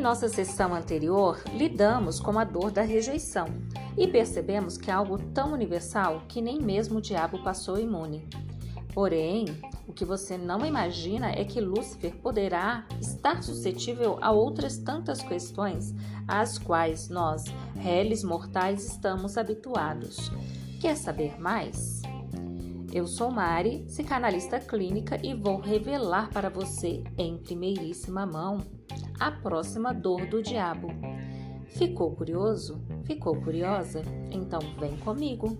nossa sessão anterior, lidamos com a dor da rejeição e percebemos que é algo tão universal que nem mesmo o diabo passou imune. Porém, o que você não imagina é que Lúcifer poderá estar suscetível a outras tantas questões às quais nós, réis mortais, estamos habituados. Quer saber mais? Eu sou Mari, psicanalista clínica, e vou revelar para você, em primeiríssima mão, a próxima dor do diabo. Ficou curioso? Ficou curiosa? Então vem comigo!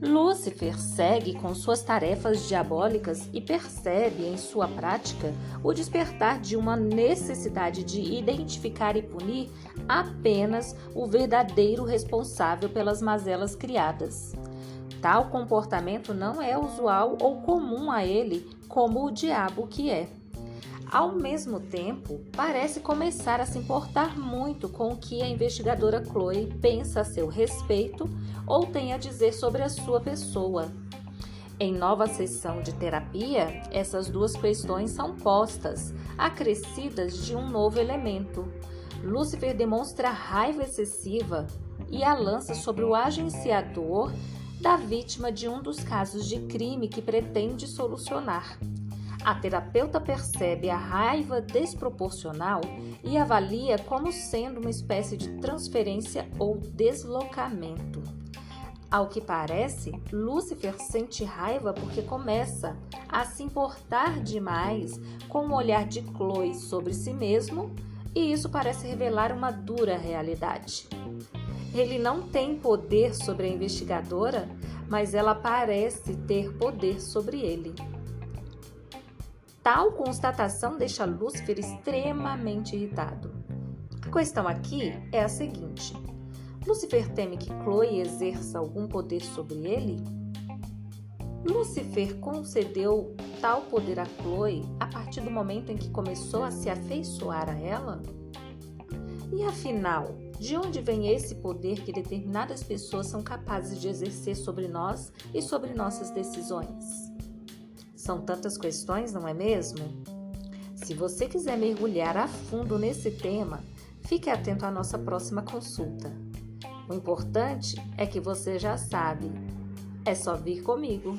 Lúcifer segue com suas tarefas diabólicas e percebe em sua prática o despertar de uma necessidade de identificar e punir apenas o verdadeiro responsável pelas mazelas criadas. Tal comportamento não é usual ou comum a ele, como o diabo que é. Ao mesmo tempo, parece começar a se importar muito com o que a investigadora Chloe pensa a seu respeito ou tem a dizer sobre a sua pessoa. Em nova sessão de terapia, essas duas questões são postas, acrescidas de um novo elemento. Lúcifer demonstra raiva excessiva e a lança sobre o agenciador da vítima de um dos casos de crime que pretende solucionar. A terapeuta percebe a raiva desproporcional e avalia como sendo uma espécie de transferência ou deslocamento. Ao que parece, Lúcifer sente raiva porque começa a se importar demais com o olhar de Chloe sobre si mesmo, e isso parece revelar uma dura realidade. Ele não tem poder sobre a investigadora, mas ela parece ter poder sobre ele. Tal constatação deixa Lúcifer extremamente irritado. A questão aqui é a seguinte: Lúcifer teme que Chloe exerça algum poder sobre ele? Lúcifer concedeu tal poder a Chloe a partir do momento em que começou a se afeiçoar a ela? E afinal, de onde vem esse poder que determinadas pessoas são capazes de exercer sobre nós e sobre nossas decisões? São tantas questões, não é mesmo? Se você quiser mergulhar a fundo nesse tema, fique atento à nossa próxima consulta. O importante é que você já sabe. É só vir comigo.